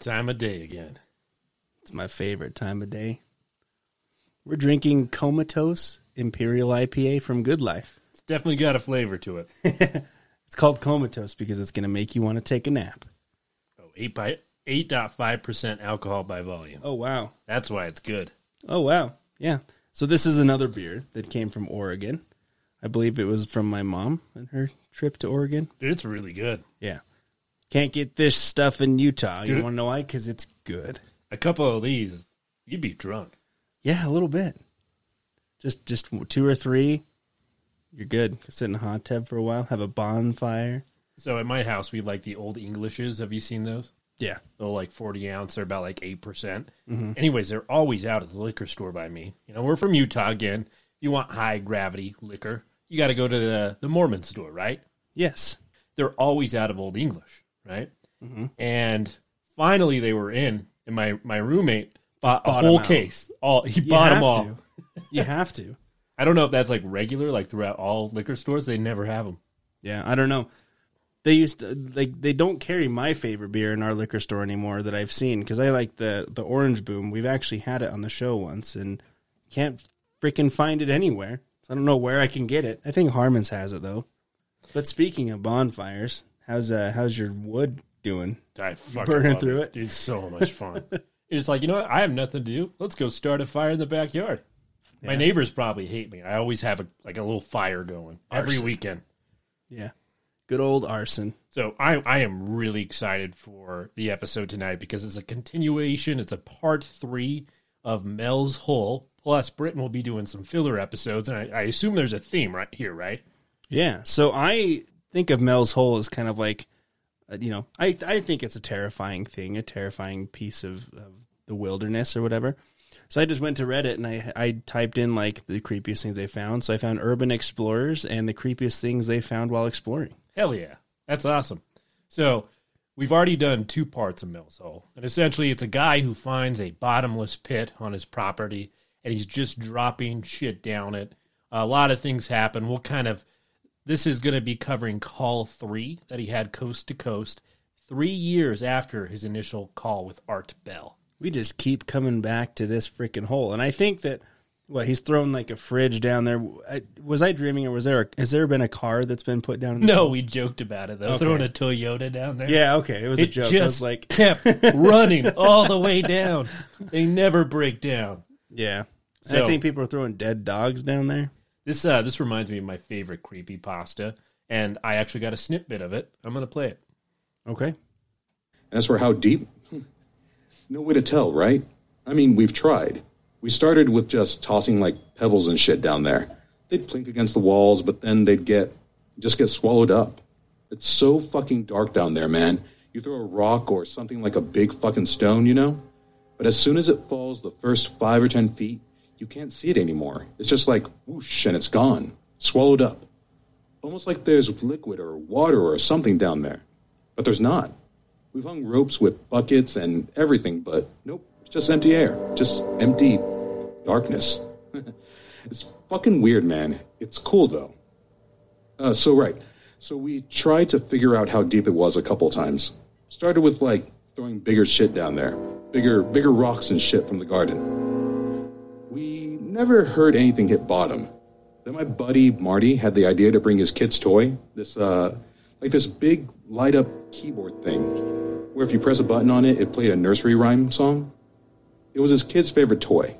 that time of day again. It's my favorite time of day. We're drinking Comatose Imperial IPA from Good Life. It's definitely got a flavor to it. It's called Comatose because it's going to make you want to take a nap. Oh, 8 by 8.5% alcohol by volume. Oh, wow. That's why it's good. Oh, wow. Yeah. So this is another beer that came from Oregon. I believe it was from my mom and her trip to Oregon. Dude, it's really good. Yeah. Can't get this stuff in Utah. You want to know why? Because it's good. A couple of these, you'd be drunk. Yeah, a little bit. Just just two or three. You're good. Sit in a hot tub for a while. Have a bonfire. So at my house, we like the old Englishes. Have you seen those? Yeah. They're like 40 ounce. They're about like 8%. percent mm-hmm. Anyways, they're always out at the liquor store by me. You know, we're from Utah again. If you want high gravity liquor, you got to go to the, the Mormon store, right? Yes. They're always out of Old English, right? Mm-hmm. And finally, they were in, and my, my roommate bought a whole case. All He You bought them all. to. You have to. I don't know if that's like regular, like throughout all liquor stores. They never have them. Yeah, I don't know. They used to like they don't carry my favorite beer in our liquor store anymore that I've seen because I like the the Orange Boom. We've actually had it on the show once and can't freaking find it anywhere. So I don't know where I can get it. I think Harmon's has it though. But speaking of bonfires, how's uh how's your wood doing? I fucking Burning through it. It's so much fun. it's like, you know what? I have nothing to do. Let's go start a fire in the backyard. My neighbors probably hate me. I always have a like a little fire going every weekend. Yeah. Good old arson. So I I am really excited for the episode tonight because it's a continuation. It's a part three of Mel's Hole. Plus, Britton will be doing some filler episodes, and I, I assume there's a theme right here, right? Yeah. So I think of Mel's Hole as kind of like, uh, you know, I I think it's a terrifying thing, a terrifying piece of, of the wilderness or whatever. So I just went to Reddit and I I typed in like the creepiest things they found. So I found urban explorers and the creepiest things they found while exploring. Hell yeah. That's awesome. So we've already done two parts of Mel's Hole. And essentially it's a guy who finds a bottomless pit on his property and he's just dropping shit down it. A lot of things happen. We'll kind of this is going to be covering call 3 that he had coast to coast 3 years after his initial call with Art Bell. We just keep coming back to this freaking hole, and I think that. Well, he's thrown like a fridge down there. I, was I dreaming, or was there? A, has there been a car that's been put down? In No, hole? we joked about it though. Okay. Throwing a Toyota down there. Yeah, okay, it was a It joke. I just was like, kept running all the way down. They never break down. yeah. So- I think people are throwing dead dogs down there. This uh, this reminds me of my favorite creepy pasta, and I actually got a snippet of it. I'm gonna play it. Okay. As for how deep, hmm, no way to tell, right? I mean, we've tried. We started with just tossing like pebbles and shit down there. They'd plink against the walls, but then they'd get just get swallowed up. It's so fucking dark down there, man. You throw a rock or something like a big fucking stone, you know? But as soon as it falls the first five or ten feet, you can't see it anymore. It's just like whoosh and it's gone, swallowed up. Almost like there's liquid or water or something down there. But there's not. We've hung ropes with buckets and everything, but nope, it's just empty air. Just empty darkness. it's fucking weird, man. It's cool, though. Uh, so, right. So, we tried to figure out how deep it was a couple times. Started with, like, throwing bigger shit down there. Bigger, bigger rocks and shit from the garden. Never heard anything hit bottom. Then my buddy Marty had the idea to bring his kid's toy, this uh, like this big light up keyboard thing, where if you press a button on it, it played a nursery rhyme song. It was his kid's favorite toy.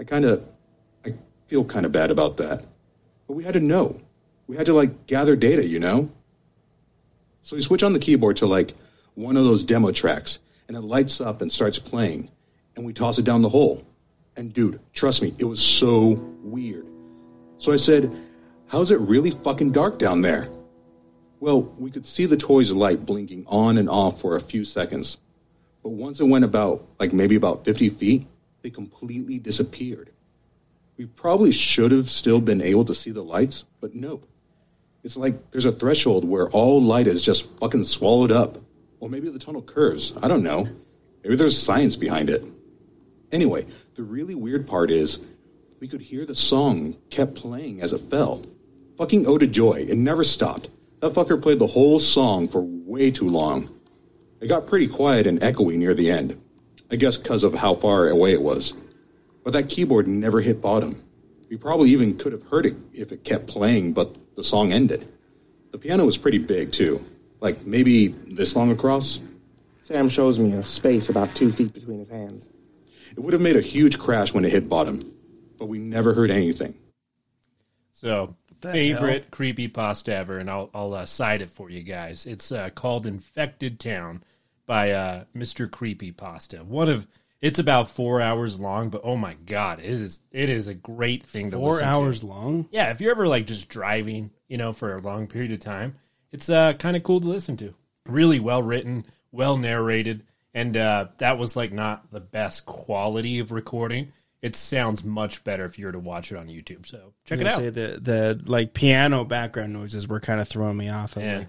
I kind of, I feel kind of bad about that, but we had to know. We had to like gather data, you know. So we switch on the keyboard to like one of those demo tracks, and it lights up and starts playing, and we toss it down the hole. And dude, trust me, it was so weird. So I said, How's it really fucking dark down there? Well, we could see the toy's light blinking on and off for a few seconds. But once it went about, like maybe about 50 feet, they completely disappeared. We probably should have still been able to see the lights, but nope. It's like there's a threshold where all light is just fucking swallowed up. Or maybe the tunnel curves. I don't know. Maybe there's science behind it. Anyway, the really weird part is we could hear the song kept playing as it fell. Fucking Ode to Joy. It never stopped. That fucker played the whole song for way too long. It got pretty quiet and echoey near the end. I guess because of how far away it was. But that keyboard never hit bottom. We probably even could have heard it if it kept playing, but the song ended. The piano was pretty big, too. Like maybe this long across. Sam shows me a space about two feet between his hands. It would have made a huge crash when it hit bottom, but we never heard anything. So, the favorite creepy pasta ever, and I'll I'll uh, cite it for you guys. It's uh, called "Infected Town" by uh, Mr. Creepy Pasta. One of it's about four hours long, but oh my god, it is it is a great thing to Four hours to. long. Yeah, if you're ever like just driving, you know, for a long period of time, it's uh, kind of cool to listen to. Really well written, well narrated, and uh, that was like not the best quality of recording. It sounds much better if you were to watch it on YouTube. So check it out. say the the like piano background noises were kind of throwing me off. I Yeah. like,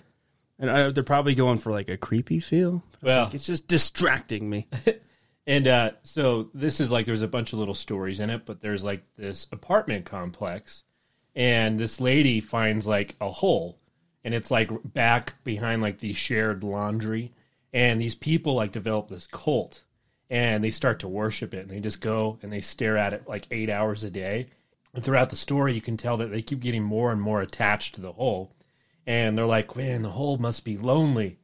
and I, they're probably going for like a creepy feel. Well- like, it's just distracting me. And uh, so this is like there's a bunch of little stories in it, but there's like this apartment complex, and this lady finds like a hole, and it's like back behind like the shared laundry, and these people like develop this cult, and they start to worship it, and they just go and they stare at it like eight hours a day. And throughout the story, you can tell that they keep getting more and more attached to the hole, and they're like, "Man, the hole must be lonely."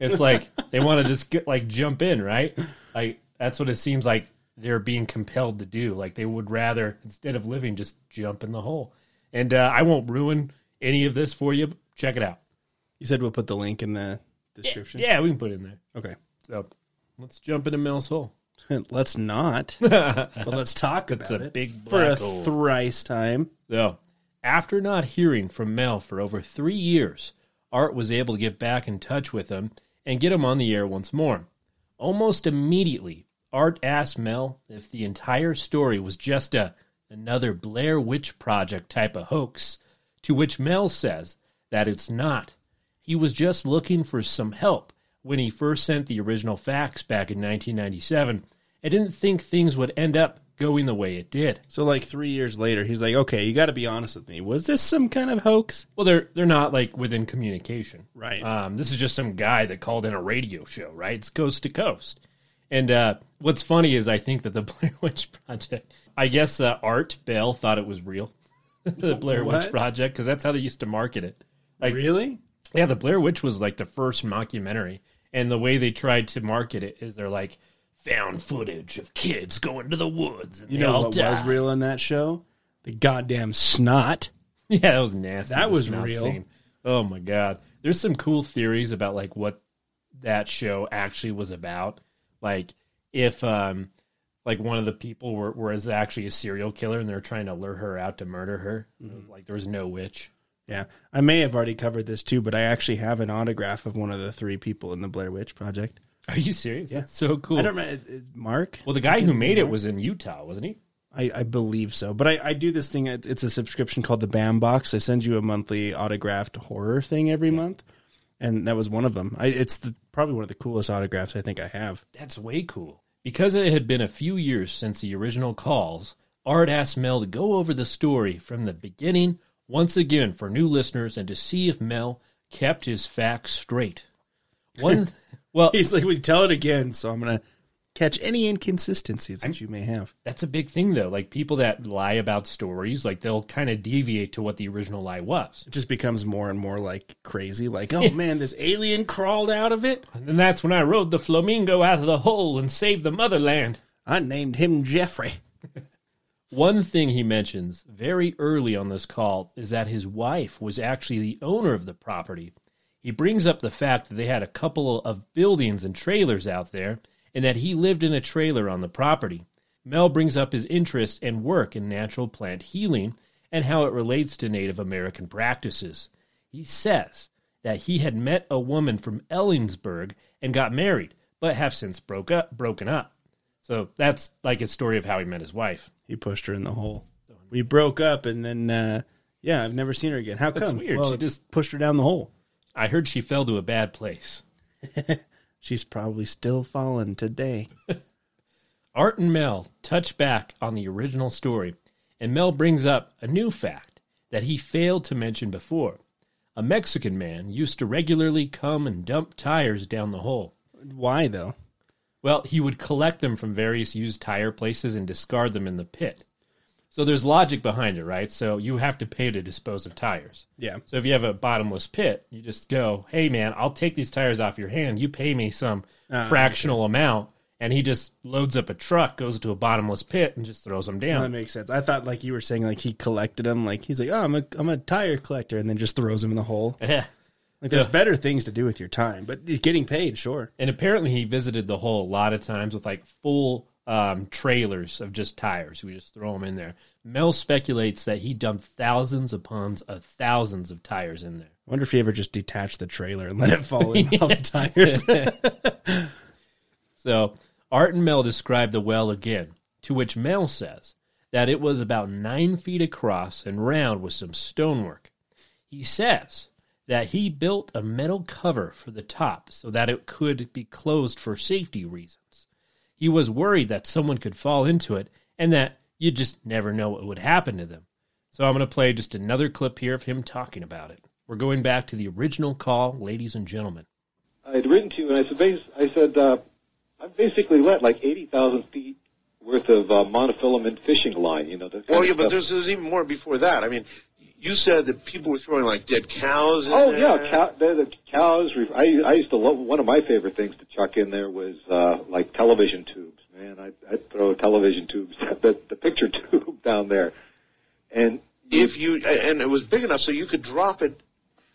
It's like they want to just get like jump in, right? Like that's what it seems like they're being compelled to do. Like they would rather instead of living, just jump in the hole. And uh, I won't ruin any of this for you. Check it out. You said we'll put the link in the description. Yeah, we can put it in there. Okay. So let's jump into Mel's hole. let's not. but let's talk about a it big for a black hole. thrice time. So, after not hearing from Mel for over three years, Art was able to get back in touch with him and get him on the air once more. Almost immediately, Art asked Mel if the entire story was just a another Blair Witch Project type of hoax, to which Mel says that it's not. He was just looking for some help when he first sent the original fax back in 1997 and didn't think things would end up going the way it did. So like three years later, he's like, "Okay, you got to be honest with me. Was this some kind of hoax?" Well, they're they're not like within communication, Right. Um, this is just some guy that called in a radio show, right? It's coast to coast. And uh, what's funny is I think that the Blair Witch Project, I guess uh, Art Bell thought it was real, the Blair Witch Project, because that's how they used to market it. Like, really? Yeah, the Blair Witch was like the first mockumentary, and the way they tried to market it is they're like found footage of kids going to the woods, and You know what die. was real in that show? The goddamn snot. Yeah, that was nasty. That was real. scene. Oh my god. There's some cool theories about like what that show actually was about. Like if um like one of the people were was actually a serial killer and they're trying to lure her out to murder her. It Mm-hmm. was like there was no witch. Yeah, I may have already covered this too, but I actually have an autograph of one of the three people in the Blair Witch Project. Are you serious? That's so cool. I don't remember. Mark? well, the guy who made it was in Utah, wasn't he? I, I believe so, but I, I do this thing. It's a subscription called the Bam Box. I send you a monthly autographed horror thing every month, and that was one of them. I, it's the, probably one of the coolest autographs I think I have. That's way cool. Because it had been a few years since the original calls, Art asked Mel to go over the story from the beginning once again for new listeners and to see if Mel kept his facts straight. One, well, He's like, "We tell it again," so I'm gonna catch any inconsistencies that you may have. that's a big thing though. Like people that lie about stories, like they'll kind of deviate to what the original lie was. It just becomes more and more like crazy. Like, oh man, this alien crawled out of it. And that's when I rode the flamingo out of the hole and saved the motherland. I named him Jeffrey. One thing he mentions very early on this call is that his wife was actually the owner of the property. He brings up the fact that they had a couple of buildings and trailers out there, and that he lived in a trailer on the property. Mel brings up his interest and work in natural plant healing and how it relates to Native American practices. He says that he had met a woman from Ellensburg and got married, but have since broke up, broken up. So that's like his story of how he met his wife. He pushed her in the hole. We broke up, and then uh, yeah, I've never seen her again. How That's come? weird. Well, She just- pushed her down the hole. I heard she fell to a bad place. She's probably still falling today. Art and Mel touch back on the original story, and Mel brings up a new fact that he failed to mention before. A Mexican man used to regularly come and dump tires down the hole. Why though? Well, he would collect them from various used tire places and discard them in the pit. So there's logic behind it, right? So you have to pay to dispose of tires. Yeah. So if you have a bottomless pit, you just go, "Hey man, I'll take these tires off your hand. You pay me some Ah, fractional amount." And he just loads up a truck, goes to a bottomless pit, and just throws them down. That makes sense. I thought like you were saying like he collected them. Like he's like, oh, I'm a I'm a tire collector, and then just throws them in the hole. Yeah. Like there's Yeah. better things to do with your time, but getting paid, sure. And apparently, he visited the hole a lot of times with like full um, trailers of just tires. We just throw them in there. Mel speculates that he dumped thousands upon of thousands of tires in there. I wonder if he ever just detached the trailer and let it fall in all the tires. So Art and Mel describe the well again, to which Mel says that it was about nine feet across and round with some stonework. He says that he built a metal cover for the top so that it could be closed for safety reasons. He was worried that someone could fall into it and that you just never know what would happen to them. So I'm going to play just another clip here of him talking about it. We're going back to the original call, ladies and gentlemen. I had written to you, and I said, I said, uh, I've basically let like eighty thousand feet worth of uh, monofilament fishing line. You know, the kind Well, of yeah, but there's, there's even more before that. I mean, you said that people were throwing like dead cows. In Oh there. yeah, cow, the, the cows. I, I used to love one of my favorite things to chuck in there was uh, like television tubes. Man, I, I'd throw television tubes, the, the picture tube down there, and If you and it was big enough so you could drop it.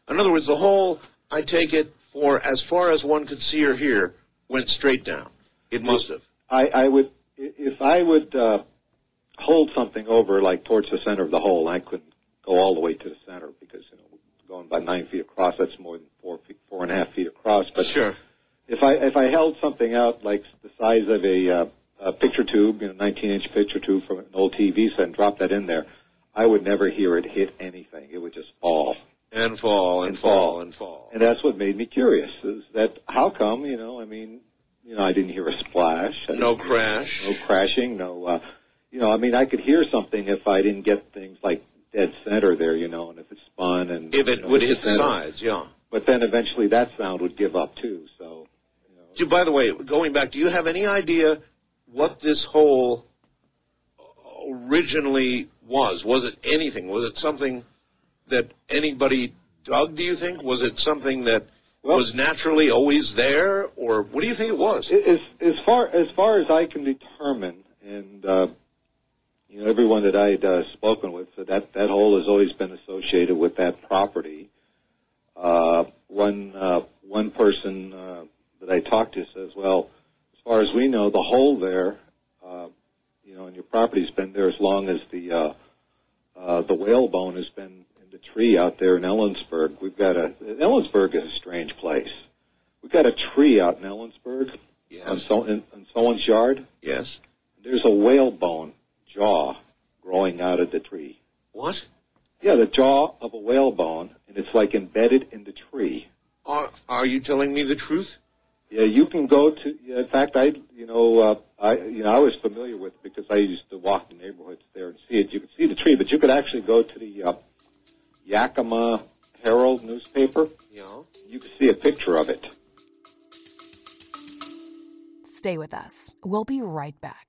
In other words, the hole I take it for as far as one could see or hear went straight down. It must have. I, I would if I would uh, hold something over like towards the center of the hole, I couldn't go all the way to the center because you know going by nine feet across, that's more than four feet, four and a half feet across. But Sure. if I if I held something out like the size of a, uh, a picture tube, you know, 19 inch picture tube from an old TV set, and drop that in there, I would never hear it hit anything. It would just fall. And fall and, And fall fall. and fall. And that's what made me curious. Is that how come? You know, I mean, you know, I didn't hear a splash. No crash. no crashing, no, uh, you know, I mean, I could hear something if I didn't get dead center there, you know, and if it spun and If it you know, would hit the sides, yeah. But then eventually that sound would give up too. So you know. Do- By the way, going back, do you have any idea what this hole originally was? Was it anything? Was it something that anybody dug? Do you think? Was it something that Well- was naturally always there, or what do you think it was? as as far as far as I can determine, and uh, you know, everyone that I'd uh, spoken with said that that hole has always been associated with that property. Uh, one uh, one person uh, that I talked to says, "Well, as far as we know, the hole there, uh, you know, and your property's been there as long as the uh, uh, the whalebone has been in the tree out there in Ellensburg. We've got a Ellensburg is a strange place. We've got a tree out in Ellensburg on, so, in, on someone's yard. Yes. There's a whalebone jaw growing out of the tree. What? Yeah, the jaw of a whalebone, and it's like embedded in the tree. Are, are you telling me the truth? Yeah, you can go to. yeah, In fact, I, you know, uh, I, you know, I was familiar with it because I used to walk the neighborhoods there and see it. You could see the tree, but you could actually go to the uh, Yakima Herald newspaper. Yeah. You could see a picture of it. Stay with us. We'll be right back.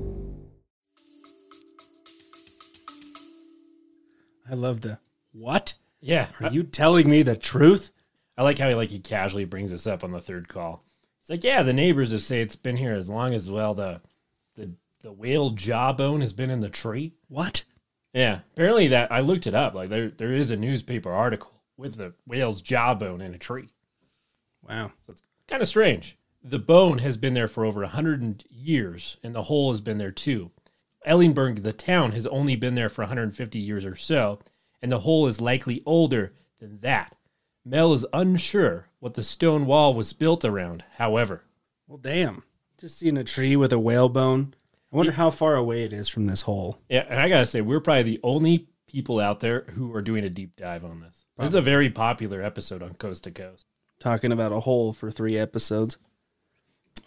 I love the what? Yeah, Are you telling me the truth? I like how he like he casually brings this up on the third call. It's like, yeah, the neighbors have say it's been here as long as well the the the whale jawbone has been in the tree. What? Yeah, apparently that I looked it up. Like there there is a newspaper article with the whale's jawbone in a tree. Wow. So it's kind of strange. The bone has been there for over a hundred years, and the hole has been there too. Ellensburg, the town, has only been there for 150 years or so, and the hole is likely older than that. Mel is unsure what the stone wall was built around, however. Well, damn. Just seeing a tree with a whalebone. I wonder how far away it is from this hole. Yeah, and I gotta say, we're probably the only people out there who are doing a deep dive on this. This is a very popular episode on Coast to Coast. Talking about a hole for three episodes.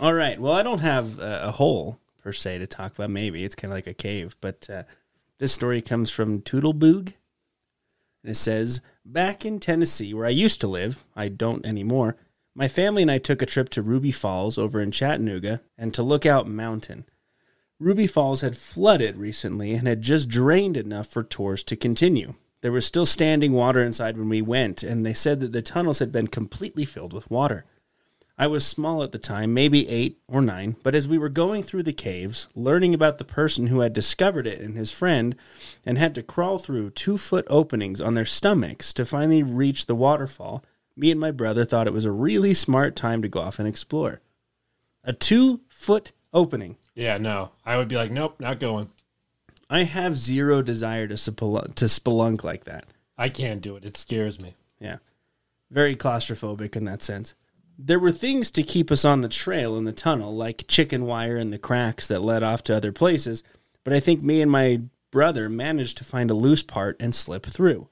All right. Well, I don't have a hole per se to talk about. Maybe it's kind of like a cave, but uh, this story comes from Toodleboog. And it says, Back in Tennessee, where I used to live, I don't anymore, my family and I took a trip to Ruby Falls over in Chattanooga and to Lookout Mountain. Ruby Falls had flooded recently and had just drained enough for tours to continue. There was still standing water inside when we went, and they said that the tunnels had been completely filled with water. I was small at the time, maybe eight or nine, but as we were going through the caves, learning about the person who had discovered it and his friend, and had to crawl through two foot openings on their stomachs to finally reach the waterfall, me and my brother thought it was a really smart time to go off and explore. A two foot opening. Yeah, no, I would be like, nope, not going. I have zero desire to, spelunk, to spelunk like that. I can't do it. It scares me. Yeah. Very claustrophobic in that sense. There were things to keep us on the trail in the tunnel, like chicken wire and the cracks that led off to other places, but I think me and my brother managed to find a loose part and slip through.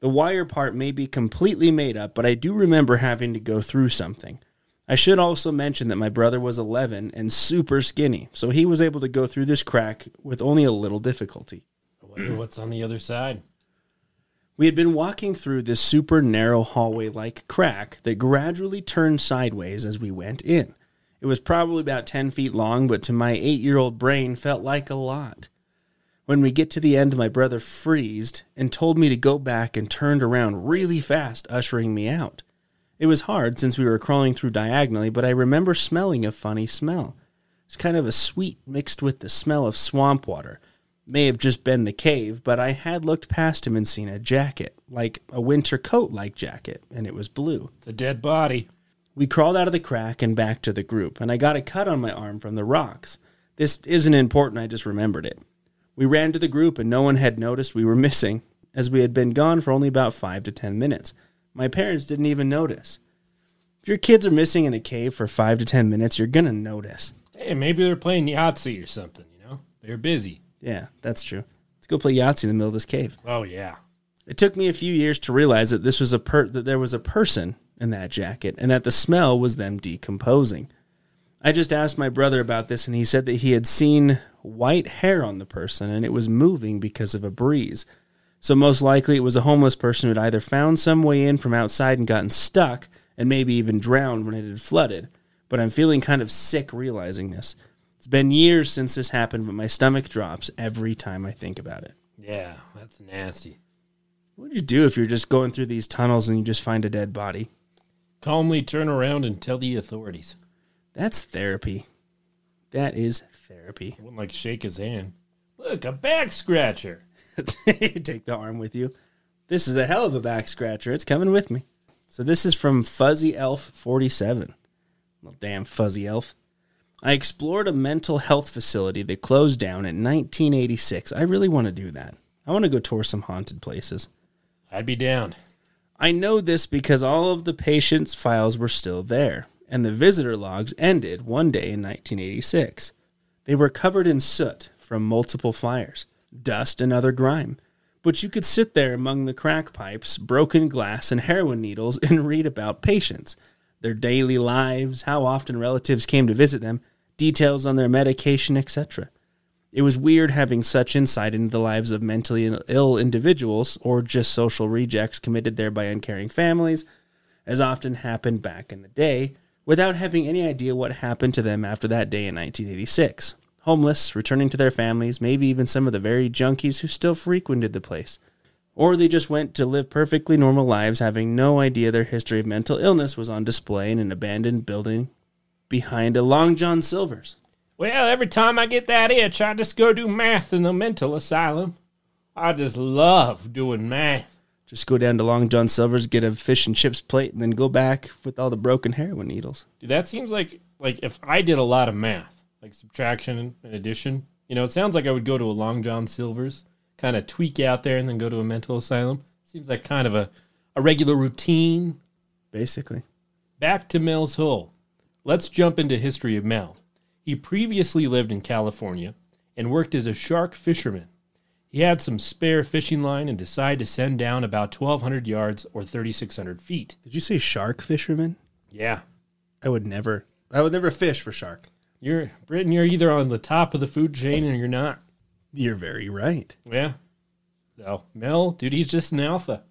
The wire part may be completely made up, but I do remember having to go through something. I should also mention that my brother was 11 and super skinny, so he was able to go through this crack with only a little difficulty. I wonder what's on the other side. We had been walking through this super narrow hallway like crack that gradually turned sideways as we went in. It was probably about 10 feet long, but to my eight year old brain felt like a lot. When we get to the end, my brother freezed and told me to go back and turned around really fast, ushering me out. It was hard since we were crawling through diagonally, but I remember smelling a funny smell. It's kind of a sweet mixed with the smell of swamp water. May have just been the cave, but I had looked past him and seen a jacket, like a winter coat like jacket, and it was blue. It's a dead body. We crawled out of the crack and back to the group, and I got a cut on my arm from the rocks. This isn't important, I just remembered it. We ran to the group, and no one had noticed we were missing, as we had been gone for only about five to ten minutes. My parents didn't even notice. If your kids are missing in a cave for five to ten minutes, you're gonna notice. Hey, maybe they're playing Yahtzee or something, you know? They're busy. Yeah, that's true. Let's go play Yahtzee in the middle of this cave. Oh, yeah. It took me a few years to realize that this was a per- that there was a person in that jacket and that the smell was them decomposing. I just asked my brother about this and he said that he had seen white hair on the person and it was moving because of a breeze. So most likely it was a homeless person who had either found some way in from outside and gotten stuck and maybe even drowned when it had flooded. But I'm feeling kind of sick realizing this. It's been years since this happened, but my stomach drops every time I think about it. Yeah, that's nasty. What do you do if you're just going through these tunnels and you just find a dead body? Calmly turn around and tell the authorities. That's therapy. That is therapy. I wouldn't like shake his hand. Look, a back scratcher. Take the arm with you. This is a hell of a back scratcher. It's coming with me. So this is from Fuzzy Elf 47. Little damn Fuzzy Elf. I explored a mental health facility that closed down in 1986. I really want to do that. I want to go tour some haunted places. I'd be down. I know this because all of the patients' files were still there, and the visitor logs ended one day in 1986. They were covered in soot from multiple fires, dust, and other grime. But you could sit there among the crack pipes, broken glass, and heroin needles and read about patients, their daily lives, how often relatives came to visit them, details on their medication, etc. It was weird having such insight into the lives of mentally ill individuals or just social rejects committed there by uncaring families, as often happened back in the day, without having any idea what happened to them after that day in 1986. Homeless, returning to their families, maybe even some of the very junkies who still frequented the place. Or they just went to live perfectly normal lives, having no idea their history of mental illness was on display in an abandoned building behind a Long John Silver's. Well, every time I get that itch, I just go do math in the mental asylum. I just love doing math. Just go down to Long John Silver's, get a fish and chips plate, and then go back with all the broken heroin needles. Dude, that seems like like if I did a lot of math, like subtraction and addition. You know, it sounds like I would go to a Long John Silver's, kind of tweak out there, and then go to a mental asylum. Seems like kind of a, a regular routine. Basically. Back to Mel's Hole. Let's jump into history of Mel. He previously lived in California and worked as a shark fisherman. He had some spare fishing line and decided to send down about 1,200 yards or 3,600 feet. Did you say shark fisherman? Yeah. I would never. I would never fish for shark. You're, Britton, you're either on the top of the food chain or you're not. You're very right. Yeah. So, Mel, dude, he's just an alpha.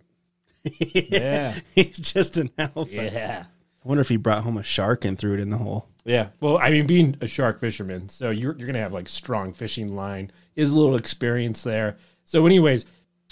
Yeah. He's just an alpha. Yeah. I wonder if he brought home a shark and threw it in the hole. Yeah. Well, I mean, being a shark fisherman, so you're you're gonna have like strong fishing line. Is a little experience there. So, anyways,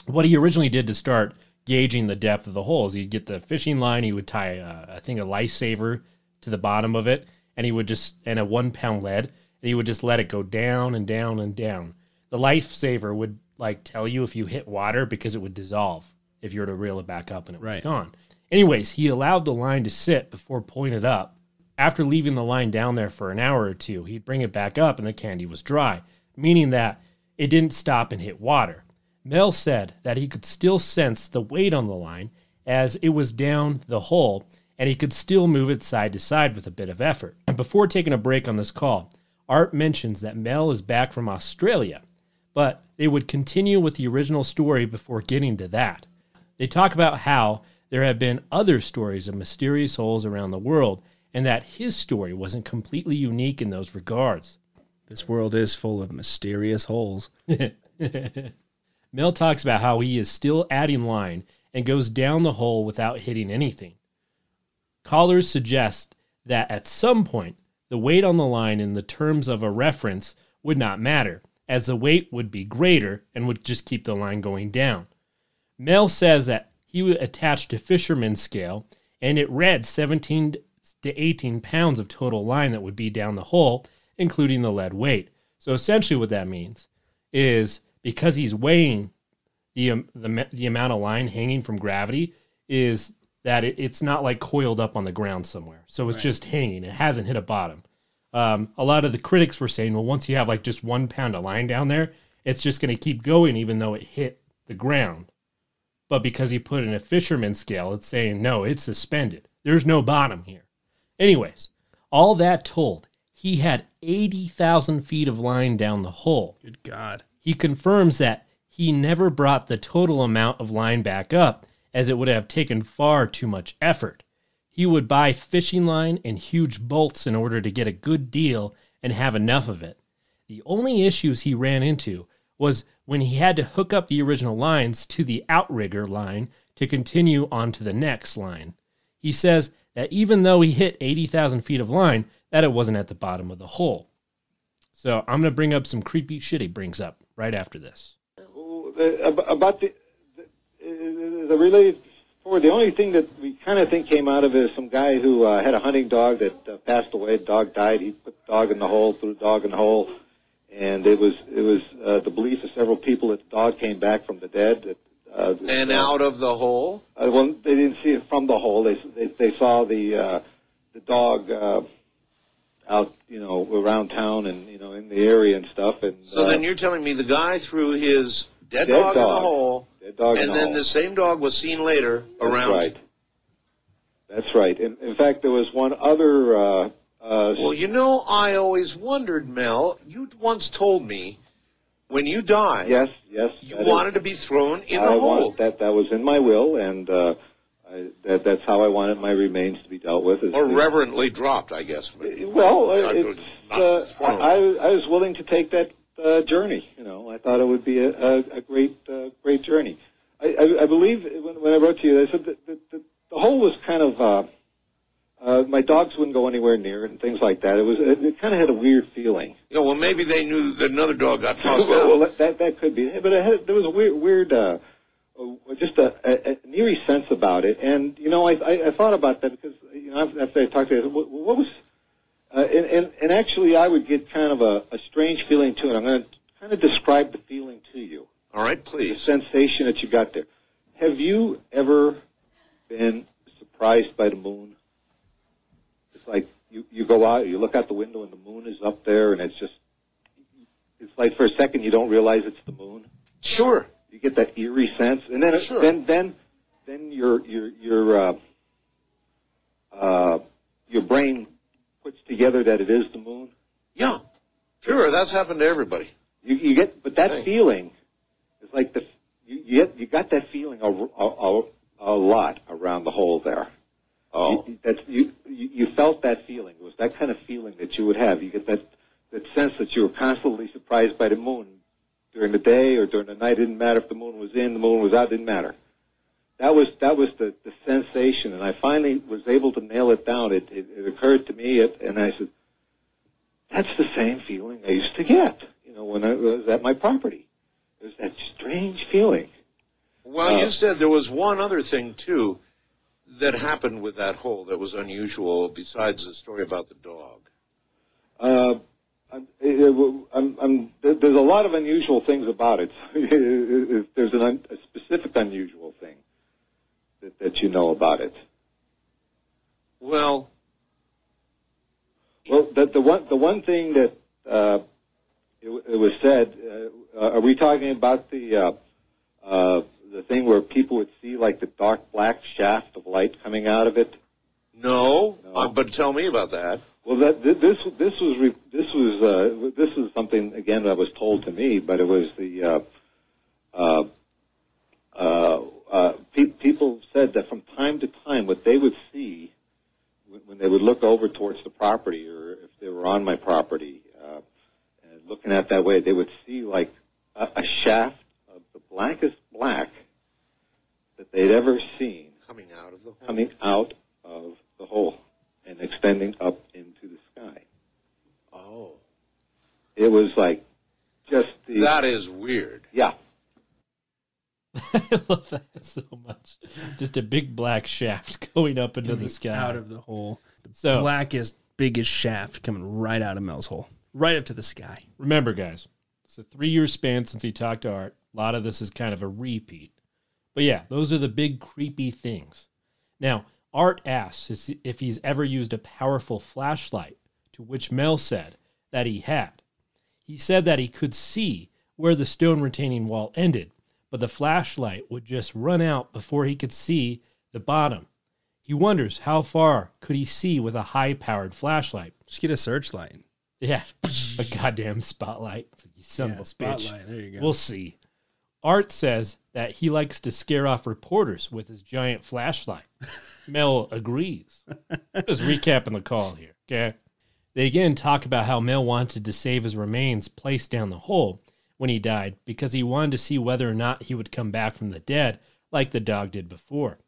what he originally did to start gauging the depth of the hole is he'd get the fishing line. He would tie, uh, I think, a lifesaver to the bottom of it, and he would just and a one pound lead, and he would just let it go down and down and down. The lifesaver would like tell you if you hit water because it would dissolve if you were to reel it back up and it was gone. Anyways, he allowed the line to sit before pulling it up. After leaving the line down there for an hour or two, he'd bring it back up and the candy was dry, meaning that it didn't stop and hit water. Mel said that he could still sense the weight on the line as it was down the hole and he could still move it side to side with a bit of effort. And before taking a break on this call, Art mentions that Mel is back from Australia, but they would continue with the original story before getting to that. They talk about how there have been other stories of mysterious holes around the world and that his story wasn't completely unique in those regards. This world is full of mysterious holes. Mel talks about how he is still adding line and goes down the hole without hitting anything. Callers suggest that at some point, the weight on the line in the terms of a reference would not matter, as the weight would be greater and would just keep the line going down. Mel says that he attached a to fisherman's scale, and it read 17 to 18 pounds of total line that would be down the hole, including the lead weight. So essentially, what that means is because he's weighing the um, the the amount of line hanging from gravity is that it, it's not like coiled up on the ground somewhere. So it's just hanging. It hasn't hit a bottom. Um, a lot of the critics were saying, well, once you have like just one pound of line down there, it's just going to keep going even though it hit the ground. But because he put in a fisherman scale, it's saying no, it's suspended. There's no bottom here. Anyways, all that told, he had 80,000 feet of line down the hole. Good God. He confirms that he never brought the total amount of line back up, as it would have taken far too much effort. He would buy fishing line and huge bolts in order to get a good deal and have enough of it. The only issues he ran into was when he had to hook up the original lines to the outrigger line to continue on to the next line. He says that even though he hit 80,000 feet of line, that it wasn't at the bottom of the hole. So I'm going to bring up some creepy shit he brings up right after this. about the the, the related for the only thing that we kind of think came out of it is some guy who uh, had a hunting dog that uh, passed away. The dog died. He put the dog in the hole, threw the dog in the hole, and it was it was uh, the belief of several people that the dog came back from the dead. That, uh, And out of the hole? Uh, well, they didn't see it from the hole. They they, they saw the uh, the dog uh, out, you know, around town and you know in the area and stuff. And So uh, then you're telling me the guy threw his dead, Dead dog, in the hole, dead dog and the then hole. the same dog was seen later That's around. right. That's right. In, in fact, there was one other. Uh, uh, Well, you know, I always wondered, Mel. You once told me when you die, yes, yes. you that is- wanted to be thrown in I the hole. that that was in my will, and uh, I, that that's how I wanted my remains to be dealt with. or the- reverently dropped, I guess. Well, uh, it's, uh. I, I was willing to take that uh, journey. You know, I thought it would be a, a, a great, uh, great journey. I, I, I believe when, when I wrote to you, I said that the, the, the hole was kind of. Uh, uh, my dogs wouldn't go anywhere near it and things like that. It was. It, it kind of had a weird feeling. You know, well, maybe they knew that another dog got tossed well, out. well, that- that could be, but it had, there was a weird, weird, uh, uh, just a, a, an eerie sense about it. And you know, I, I, I thought about that because you know after I talked to you, what, what was, uh, and, and and actually, I would get kind of a, a strange feeling to it. I'm going to kind of describe the feeling to you, All right, please. the sensation that you got there. Have you ever been surprised by the moon? Like you, you go out, you look out the window, and the moon is up there, and it's just, it's like for a second you don't realize it's the moon. Sure. You get that eerie sense, and then Sure. then then then your your your uh, uh, your brain puts together that it is the moon? Yeah, sure. That's happened to everybody. You, you get, but that Right. feeling is like the you, you get you got that feeling a, a, a, a lot around the hole there. Oh, You, that's you, you you felt that feeling. It was that kind of feeling that you would have. You get that that sense that you were constantly surprised by the moon during the day or during the night. It didn't matter if the moon was in, the moon was out. Didn't matter. That was that was the, the sensation, and I finally was able to nail it down. It it, it occurred to me, it, and I said, "That's the same feeling I used to get, you know, when I was at my property. There's that strange feeling." well, Uh, you said there was one other thing too that happened with that hole that was unusual, besides the story about the dog. Uh, I'm, I'm, I'm, there's a lot of unusual things about it. If there's an un, a specific unusual thing that, that you know about it. Well, Well, the, the one the one thing that uh, it, it was said. Uh, are we talking about the uh, uh, the thing where people would see like the dark black shaft of light coming out of it? no, No. Uh, but tell me about that. Well, that th- this this was re- this was uh, this is something again that was told to me, but it was the uh, uh, uh, uh, pe- people said that from time to time, what they would see when, when they would look over towards the property, or if they were on my property, uh, and looking at that way, they would see like a, a shaft of the blackest black that they'd ever seen Coming out of the hole. coming out of the hole and extending up into the sky. Oh, It was like just the that is weird. yeah. I love that so much. Just a big black shaft going up into the sky. out of the hole. The So- blackest, biggest shaft coming right out of Mel's hole, right up to the sky. Remember, guys, it's a three year span since he talked to Art. A lot of this is kind of a repeat. But yeah, those are the big creepy things. Now, Art asks if he's ever used a powerful flashlight, to which Mel said that he had. He said that he could see where the stone retaining wall ended, but the flashlight would just run out before he could see the bottom. He wonders how far could he see with a high powered flashlight. Just get a searchlight. Yeah, a goddamn spotlight. You son Yeah, of a bitch. spotlight. There you go. We'll see. Art says that he likes to scare off reporters with his giant flashlight. Mel agrees. Just recapping the call here, okay? They again talk about how Mel wanted to save his remains placed down the hole when he died because he wanted to see whether or not he would come back from the dead like the dog did before.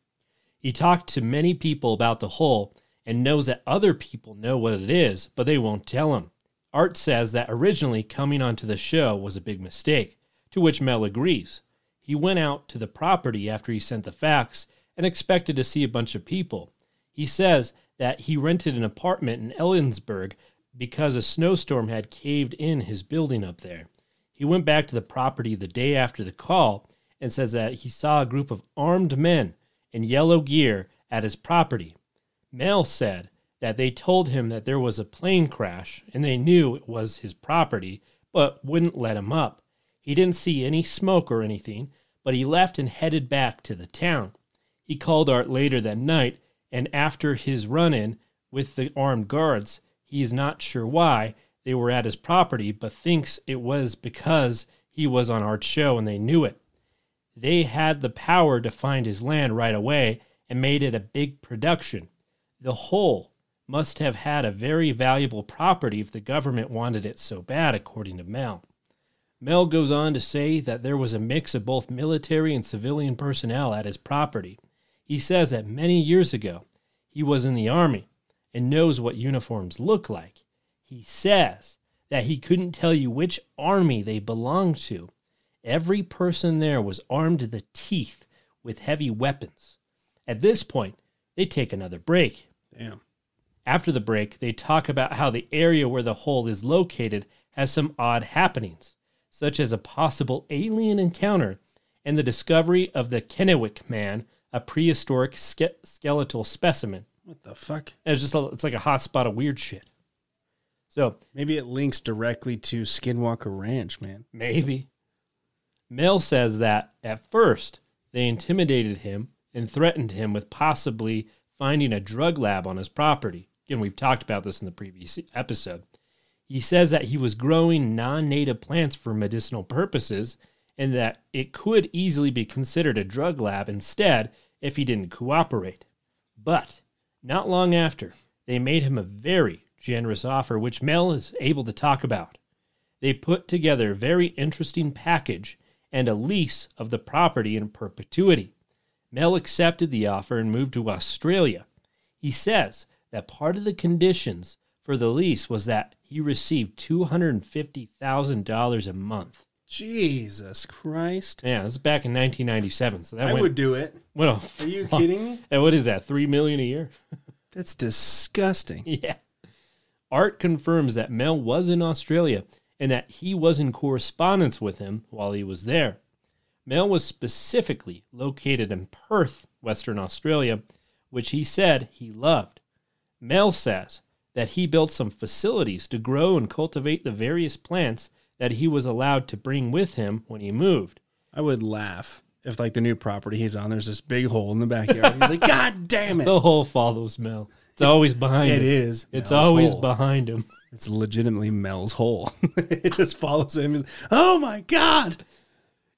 He talked to many people about the hole and knows that other people know what it is, but they won't tell him. Art says that originally coming onto the show was a big mistake, to which Mel agrees. He went out to the property after he sent the fax and expected to see a bunch of people. He says that he rented an apartment in Ellensburg because a snowstorm had caved in his building up there. He went back to the property the day after the call and says that he saw a group of armed men in yellow gear at his property. Mel said that they told him that there was a plane crash and they knew it was his property, but wouldn't let him up. He didn't see any smoke or anything, but he left and headed back to the town. He called Art later that night, and after his run in with the armed guards, he is not sure why they were at his property, but thinks it was because he was on Art's show and they knew it. They had the power to find his land right away and made it a big production. The whole must have had a very valuable property if the government wanted it so bad, according to Mel. Mel goes on to say that there was a mix of both military and civilian personnel at his property. He says that many years ago he was in the army and knows what uniforms look like. He says that he couldn't tell you which army they belonged to. Every person there was armed to the teeth with heavy weapons. At this point, they take another break. Damn. After the break, they talk about how the area where the hole is located has some odd happenings, such as a possible alien encounter and the discovery of the Kennewick man, a prehistoric ske- skeletal specimen. What the fuck? And it's just a, it's like a hot spot of weird shit. So Maybe it links directly to Skinwalker Ranch, man. Maybe. Mel says that at first they intimidated him and threatened him with possibly finding a drug lab on his property. again, we've talked about this in the previous episode. He says that he was growing non native plants for medicinal purposes and that it could easily be considered a drug lab instead if he didn't cooperate. But not long after, they made him a very generous offer, which Mel is able to talk about. They put together a very interesting package and a lease of the property in perpetuity. Mel accepted the offer and moved to Australia. He says that part of the conditions for the lease was that he received $250,000 a month. Jesus Christ. Yeah, this is back in 1997. So that I went, would do it. a Are you kidding me? And what is that? Three million a year? That's disgusting. yeah. Art confirms that Mel was in Australia and that he was in correspondence with him while he was there. Mel was specifically located in Perth, Western Australia, which he said he loved. Mel says that he built some facilities to grow and cultivate the various plants that he was allowed to bring with him when he moved. I would laugh if, like, the new property he's on, there's this big hole in the backyard. He's like, God damn it. The hole follows Mel. It's always behind It him. is It's Mel's always hole. behind him. It's legitimately Mel's hole. it just follows him. Oh my God.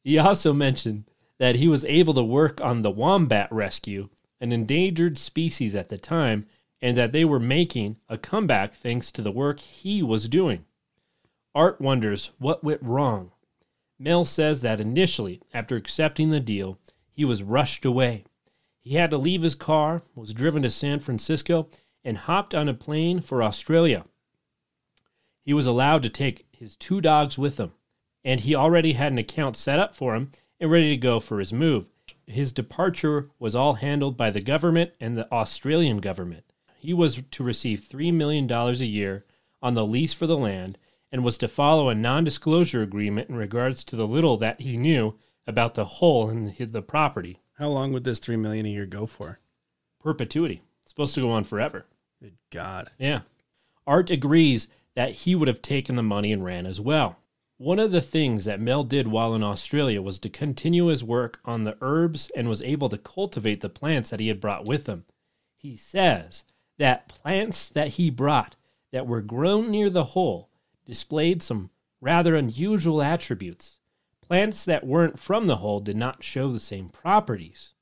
He also mentioned that he was able to work on the wombat rescue, an endangered species at the time, and that they were making a comeback thanks to the work he was doing. Art wonders what went wrong. Mel says that initially, after accepting the deal, he was rushed away. He had to leave his car, was driven to San Francisco, and hopped on a plane for Australia. He was allowed to take his two dogs with him, and he already had an account set up for him and ready to go for his move. His departure was all handled by the government and the Australian government. He was to receive $3 million a year on the lease for the land and was to follow a non disclosure agreement in regards to the little that he knew about the hole in the property. How long would this 3 million a year go for? Perpetuity. It's supposed to go on forever. Good God. Yeah. Art agrees that he would have taken the money and ran as well. One of the things that Mel did while in Australia was to continue his work on the herbs and was able to cultivate the plants that he had brought with him. He says that plants that he brought that were grown near the hole displayed some rather unusual attributes. Plants that weren't from the hole did not show the same properties.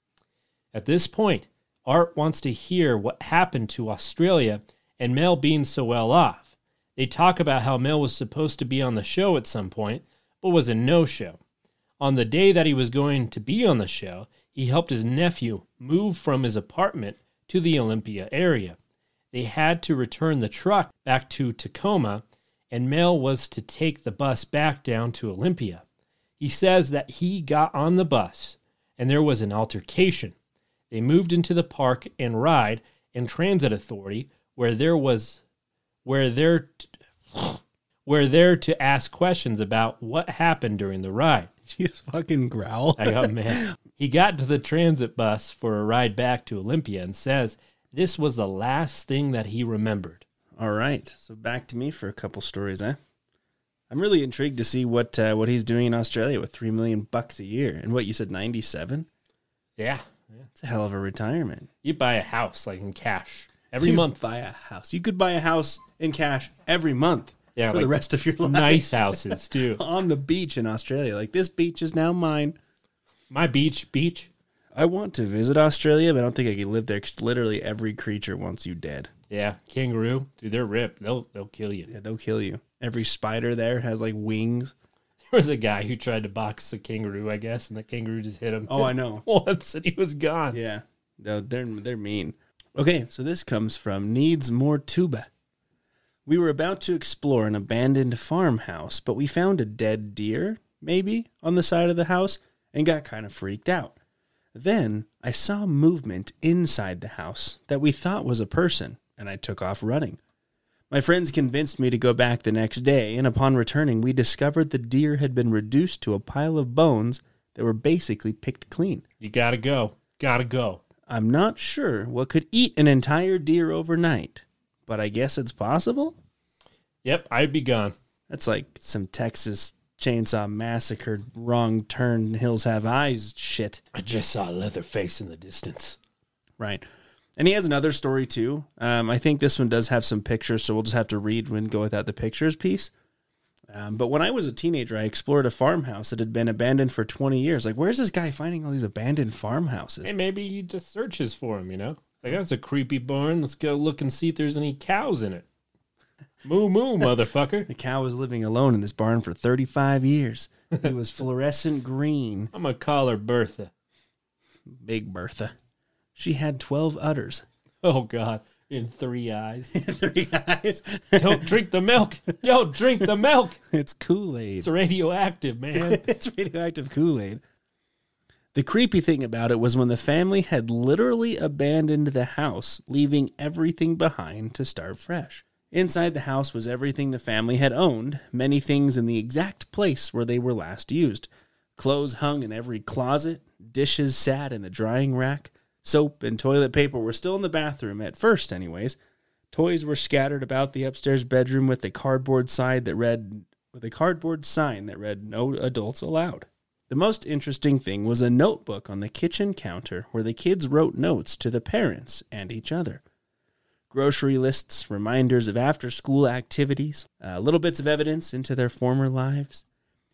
At this point, Art wants to hear what happened to Australia and Mel being so well off. They talk about how Mel was supposed to be on the show at some point, but was a no show. On the day that he was going to be on the show, he helped his nephew move from his apartment to the Olympia area. They had to return the truck back to Tacoma, and Mel was to take the bus back down to Olympia. He says that he got on the bus and there was an altercation. They moved into the park and ride and transit authority where there was where there where there to ask questions about what happened during the ride. You just fucking growl. I got mad. He got to the transit bus for a ride back to Olympia and says this was the last thing that he remembered. All right. So back to me for a couple stories, eh? I'm really intrigued to see what uh, what he's doing in Australia with three million bucks a year. And what you said, ninety seven? Yeah. It's a hell of a retirement. You buy a house like in cash every You month. buy a house. You could buy a house in cash every month Yeah, for the rest of your life. Nice houses too. on the beach in Australia. Like this beach is now mine. My beach, beach. I want to visit Australia, but I don't think I could live there because literally every creature wants you dead. Yeah, kangaroo. Dude, they're ripped. They'll they'll kill you. Yeah, they'll kill you. Every spider there has like wings. There was a guy who tried to box a kangaroo, I guess, and the kangaroo just hit him. Oh, I know. once, and he was gone. Yeah, no, they're they're mean. Okay, so this comes from needs more tuba. We were about to explore an abandoned farmhouse, but we found a dead deer, maybe, on the side of the house, and got kind of freaked out. Then I saw movement inside the house that we thought was a person, and I took off running. My friends convinced me to go back the next day, and upon returning, we discovered the deer had been reduced to a pile of bones that were basically picked clean. You gotta go. Gotta go. I'm not sure what could eat an entire deer overnight, but I guess it's possible. Yep, I'd be gone. That's like some Texas chainsaw massacre, wrong turn, hills have eyes shit. I just saw Leatherface in the distance. Right. And he has another story too. Um, I think this one does have some pictures, so we'll just have to read and go without the pictures piece. Um, but when I was a teenager, I explored a farmhouse that had been abandoned for 20 years. Like, where's this guy finding all these abandoned farmhouses? Hey, maybe he just searches for him, you know? Like, that's a creepy barn. Let's go look and see if there's any cows in it. Moo moo, motherfucker. The cow was living alone in this barn for 35 years. It was fluorescent green. I'm gonna call her Bertha. Big Bertha. She had 12 udders. Oh, God. In three eyes. Three eyes. Don't drink the milk. Don't drink the milk. It's Kool Aid. It's radioactive, man. it's radioactive Kool Aid. The creepy thing about it was when the family had literally abandoned the house, leaving everything behind to start fresh. Inside the house was everything the family had owned, many things in the exact place where they were last used. Clothes hung in every closet, dishes sat in the drying rack, soap and toilet paper were still in the bathroom, at first, anyways. Toys were scattered about the upstairs bedroom with a cardboard side that read with a cardboard sign that read no adults allowed. The most interesting thing was a notebook on the kitchen counter where the kids wrote notes to the parents and each other. Grocery lists, reminders of after school activities, uh, little bits of evidence into their former lives.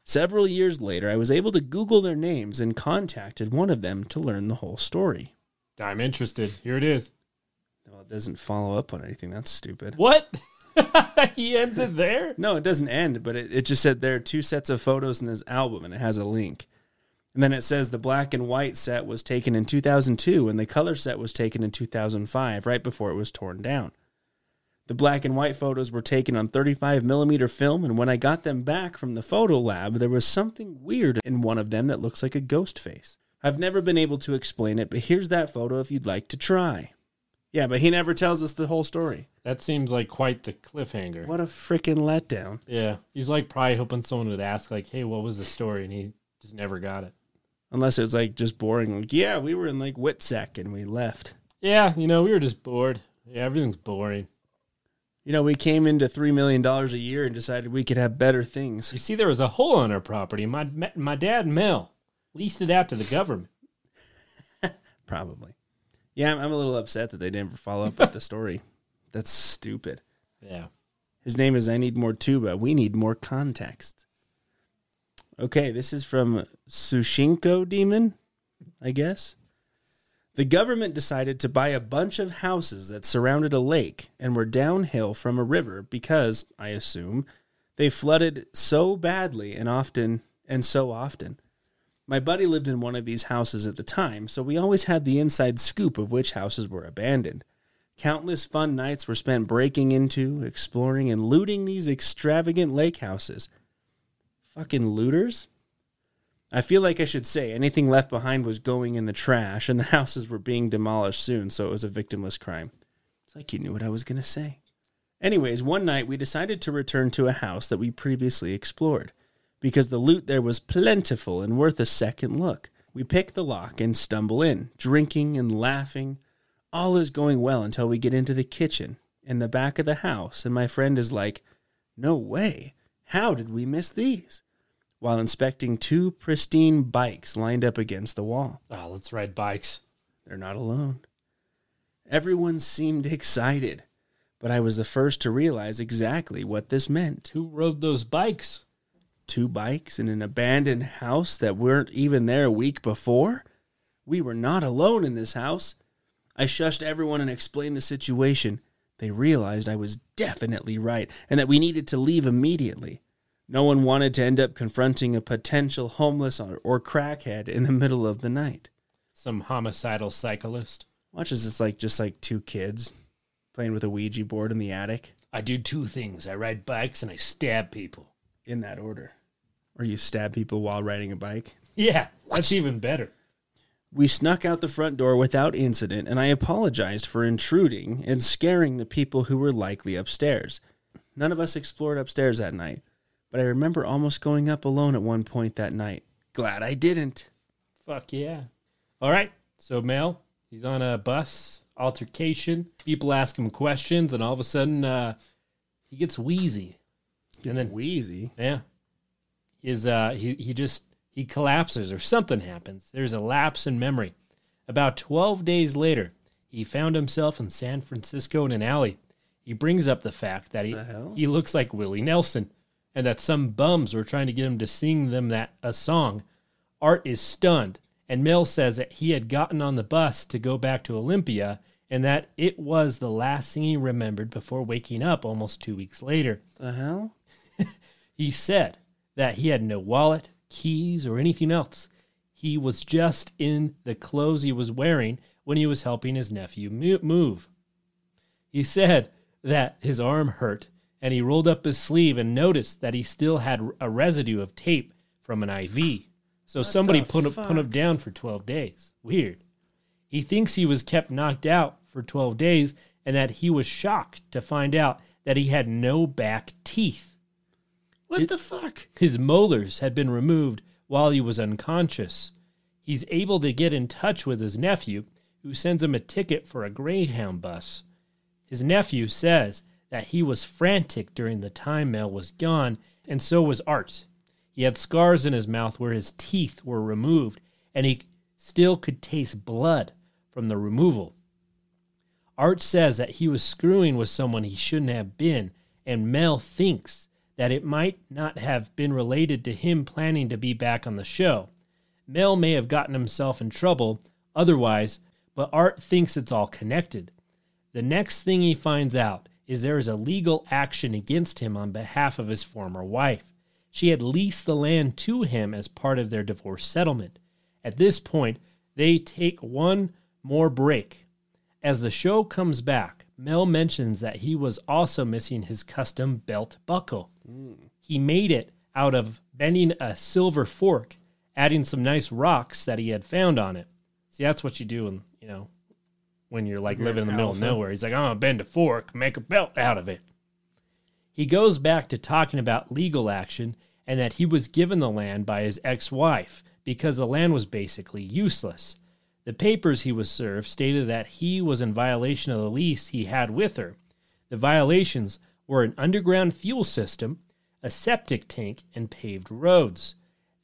Several years later, I was able to Google their names and contacted one of them to learn the whole story. I'm interested. Here it is. Well, it doesn't follow up on anything. That's stupid. What? he ends it there? No, it doesn't end, but it, it just said there are two sets of photos in this album and it has a link. And then it says the black and white set was taken in 2002 and the color set was taken in 2005, right before it was torn down. The black and white photos were taken on 35 millimeter film, and when I got them back from the photo lab, there was something weird in one of them that looks like a ghost face. I've never been able to explain it, but here's that photo if you'd like to try. Yeah, but he never tells us the whole story. That seems like quite the cliffhanger. What a freaking letdown. Yeah. He's like probably hoping someone would ask, like, hey, what was the story? And he just never got it. Unless it was like just boring. Like, yeah, we were in like Witsec and we left. Yeah, you know, we were just bored. Yeah, everything's boring. You know, we came into $3 million a year and decided we could have better things. You see, there was a hole on our property. My my dad, Mel, leased it out to the government. Probably. Yeah, I'm, I'm a little upset that they didn't follow up with the story. That's stupid. Yeah. His name is I Need More Tuba. We need more context. Okay, this is from Sushinko Demon, I guess. The government decided to buy a bunch of houses that surrounded a lake and were downhill from a river because, I assume, they flooded so badly and often and so often. My buddy lived in one of these houses at the time, so we always had the inside scoop of which houses were abandoned. Countless fun nights were spent breaking into, exploring, and looting these extravagant lake houses. Fucking looters? I feel like I should say anything left behind was going in the trash and the houses were being demolished soon, so it was a victimless crime. It's like you knew what I was going to say. Anyways, one night we decided to return to a house that we previously explored because the loot there was plentiful and worth a second look. We pick the lock and stumble in, drinking and laughing. All is going well until we get into the kitchen in the back of the house, and my friend is like, No way. How did we miss these? While inspecting two pristine bikes lined up against the wall. Oh, let's ride bikes. They're not alone. Everyone seemed excited, but I was the first to realize exactly what this meant. Who rode those bikes? Two bikes in an abandoned house that weren't even there a week before? We were not alone in this house. I shushed everyone and explained the situation. They realized I was definitely right and that we needed to leave immediately. No one wanted to end up confronting a potential homeless or, or crackhead in the middle of the night. Some homicidal cyclist. Watch as it's like just like two kids playing with a Ouija board in the attic. I do two things I ride bikes and I stab people. In that order. Or you stab people while riding a bike. Yeah, that's even better. We snuck out the front door without incident, and I apologized for intruding and scaring the people who were likely upstairs. None of us explored upstairs that night, but I remember almost going up alone at one point that night. Glad I didn't. Fuck yeah. All right, so Mel, he's on a bus, altercation. People ask him questions, and all of a sudden, uh, he gets wheezy. and then wheezy. Yeah. Is uh he he just he collapses or something happens. There's a lapse in memory. About 12 days later, he found himself in San Francisco in an alley. He brings up the fact that he, he looks like Willie Nelson and that some bums were trying to get him to sing them that a song. Art is stunned, and Mel says that he had gotten on the bus to go back to Olympia and that it was the last thing he remembered before waking up almost two weeks later. The hell? He said that he had no wallet, keys, or anything else. He was just in the clothes he was wearing when he was helping his nephew move. He said that his arm hurt and he rolled up his sleeve and noticed that he still had a residue of tape from an IV. So somebody the put him, put him down for 12 days. Weird. He thinks he was kept knocked out for 12 days and that he was shocked to find out that he had no back teeth. What It- the fuck? His molars had been removed while he was unconscious. He's able to get in touch with his nephew, who sends him a ticket for a Greyhound bus. His nephew says that he was frantic during the time Mel was gone, and so was Art. He had scars in his mouth where his teeth were removed, and he still could taste blood from the removal. Art says that he was screwing with someone he shouldn't have been, and Mel thinks that it might not have been related to him planning to be back on the show. Mel may have gotten himself in trouble otherwise, but Art thinks it's all connected. The next thing he finds out is there is a legal action against him on behalf of his former wife. She had leased the land to him as part of their divorce settlement. At this point, they take one more break. As the show comes back, Mel mentions that he was also missing his custom belt buckle. He made it out of bending a silver fork, adding some nice rocks that he had found on it. See, that's what you do, in, you know, when you're like living in the middle of nowhere. He's like, I'm gonna bend a fork, make a belt out of it. He goes back to talking about legal action and that he was given the land by his ex wife because the land was basically useless. The papers he was served stated that he was in violation of the lease he had with her. The violations were an underground fuel system, a septic tank, and paved roads.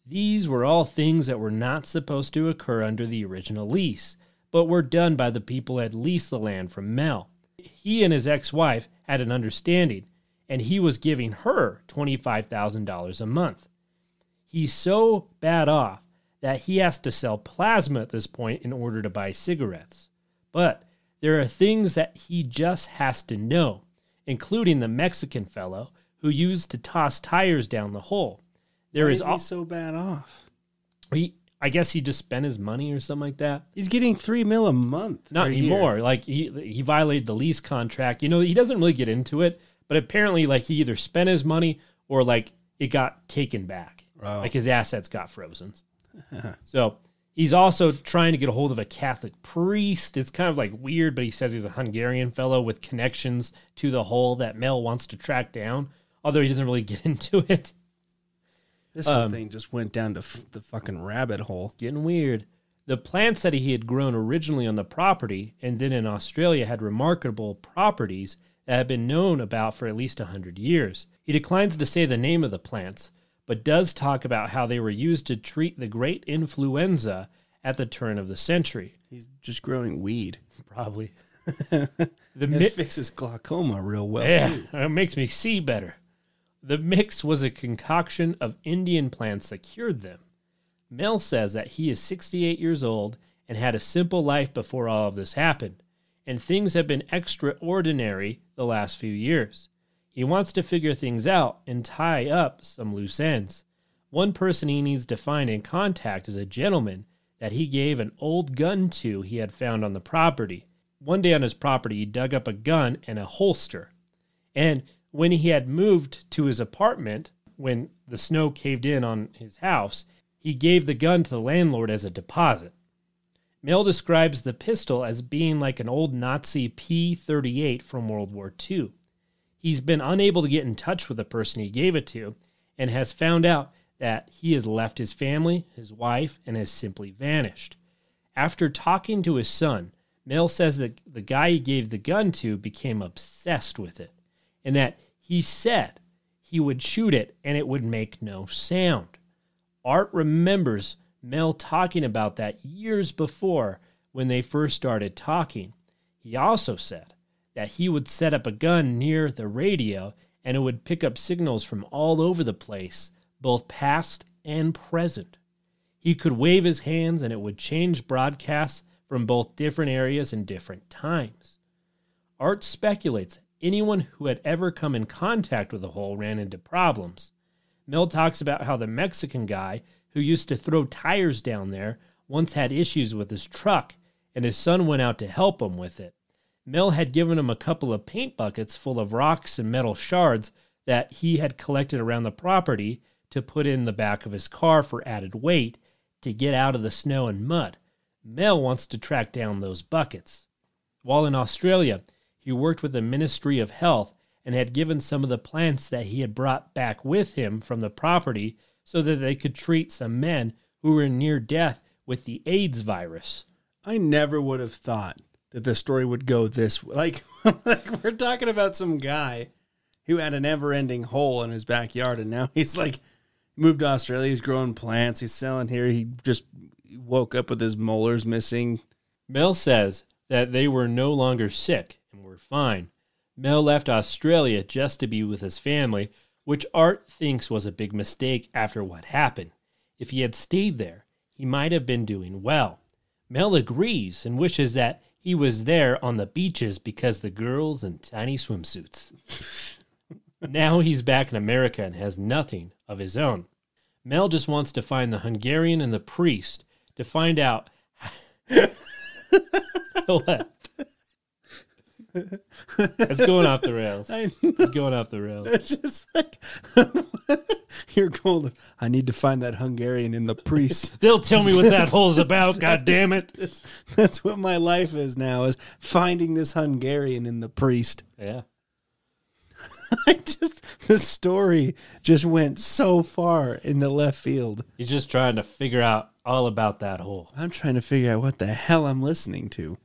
These were all things that were not supposed to occur under the original lease, but were done by the people who had leased the land from Mel. He and his ex wife had an understanding, and he was giving her $25,000 a month. He's so bad off that he has to sell plasma at this point in order to buy cigarettes. But there are things that he just has to know, including the Mexican fellow who used to toss tires down the hole. There Why is is al- so bad off? he, I guess he just spent his money or something like that. He's getting three mil a month. Not year. anymore. Like he he violated the lease contract. You know, he doesn't really get into it, but apparently, like he either spent his money or like it got taken back. Wow. Like his assets got frozen. so he's also trying to get a hold of a Catholic priest. It's kind of like weird, but he says he's a Hungarian fellow with connections to the hole that Mel wants to track down. Although he doesn't really get into it. This whole Um, thing just went down to f- the fucking rabbit hole. getting weird. The plants that he had grown originally on the property and then in Australia had remarkable properties that had been known about for at least a hundred years. He declines to say the name of the plants, but does talk about how they were used to treat the great influenza at the turn of the century. He's just growing weed. Probably. the It mi- fixes glaucoma real well yeah, too. it makes me see better. The mix was a concoction of Indian plants that cured them. Mel says that he is 68 years old and had a simple life before all of this happened, and things have been extraordinary the last few years. He wants to figure things out and tie up some loose ends. One person he needs to find and contact is a gentleman that he gave an old gun to he had found on the property. One day on his property, he dug up a gun and a holster. And when he had moved to his apartment, when the snow caved in on his house, he gave the gun to the landlord as a deposit. Mel describes the pistol as being like an old Nazi P 38 from World War II. He's been unable to get in touch with the person he gave it to and has found out that he has left his family, his wife, and has simply vanished. After talking to his son, Mel says that the guy he gave the gun to became obsessed with it and that he said he would shoot it and it would make no sound. Art remembers Mel talking about that years before when they first started talking. He also said that he would set up a gun near the radio and it would pick up signals from all over the place, both past and present. He could wave his hands and it would change broadcasts from both different areas and different times. Art speculates anyone who had ever come in contact with the hole ran into problems. Mel talks about how the Mexican guy who used to throw tires down there once had issues with his truck and his son went out to help him with it. Mel had given him a couple of paint buckets full of rocks and metal shards that he had collected around the property to put in the back of his car for added weight to get out of the snow and mud. Mel wants to track down those buckets. While in Australia, he worked with the Ministry of Health and had given some of the plants that he had brought back with him from the property so that they could treat some men who were near death with the AIDS virus. I never would have thought that the story would go this like like we're talking about some guy who had a never-ending hole in his backyard and now he's like moved to Australia, he's growing plants, he's selling here, he just woke up with his molars missing. Mel says that they were no longer sick and were fine. Mel left Australia just to be with his family, which Art thinks was a big mistake after what happened. If he had stayed there, he might have been doing well. Mel agrees and wishes that he was there on the beaches because the girls in tiny swimsuits. now he's back in America and has nothing of his own. Mel just wants to find the Hungarian and the priest to find out. It's going off the rails. It's going off the rails. It's just like you're going. I need to find that Hungarian in the priest. They'll tell me what that hole's about. God damn it! That's, that's what my life is now: is finding this Hungarian in the priest. Yeah, I just the story just went so far into left field. he's just trying to figure out all about that hole. I'm trying to figure out what the hell I'm listening to.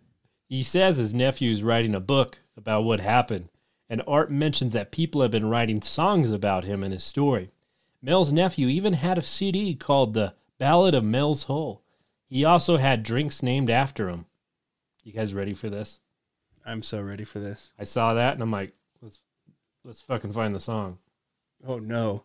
He says his nephew's writing a book about what happened, and Art mentions that people have been writing songs about him and his story. Mel's nephew even had a CD called The Ballad of Mel's Hole. He also had drinks named after him. You guys ready for this? I'm so ready for this. I saw that and I'm like, let's let's fucking find the song. Oh no.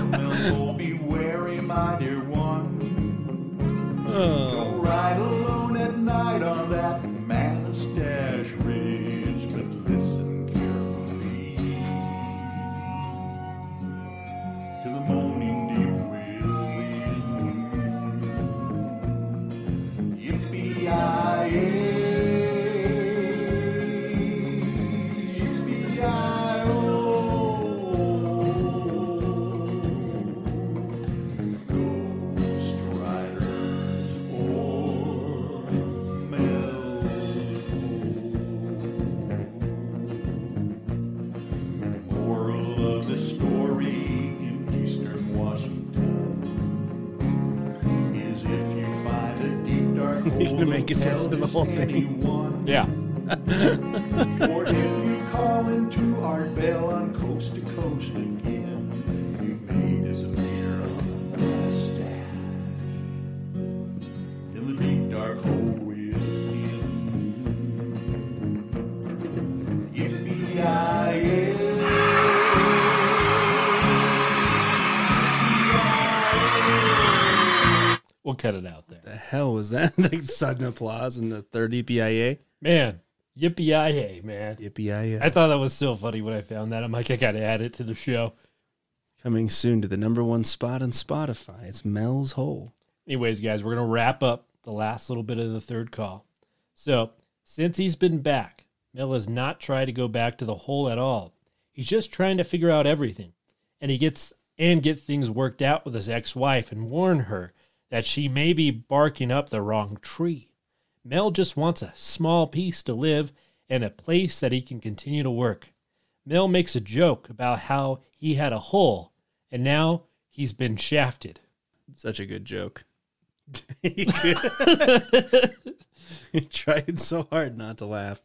was like sudden applause in the third EPIA. Man, yippee man. Yippee I thought that was so funny when I found that. I'm like, I gotta add it to the show. Coming soon to the number one spot on Spotify. It's Mel's Hole. Anyways, guys, we're gonna wrap up the last little bit of the third call. So, since he's been back, Mel has not tried to go back to the hole at all. He's just trying to figure out everything. And he gets and get things worked out with his ex-wife and warn her that she may be barking up the wrong tree. Mel just wants a small piece to live and a place that he can continue to work. Mel makes a joke about how he had a hole and now he's been shafted. Such a good joke. he tried so hard not to laugh.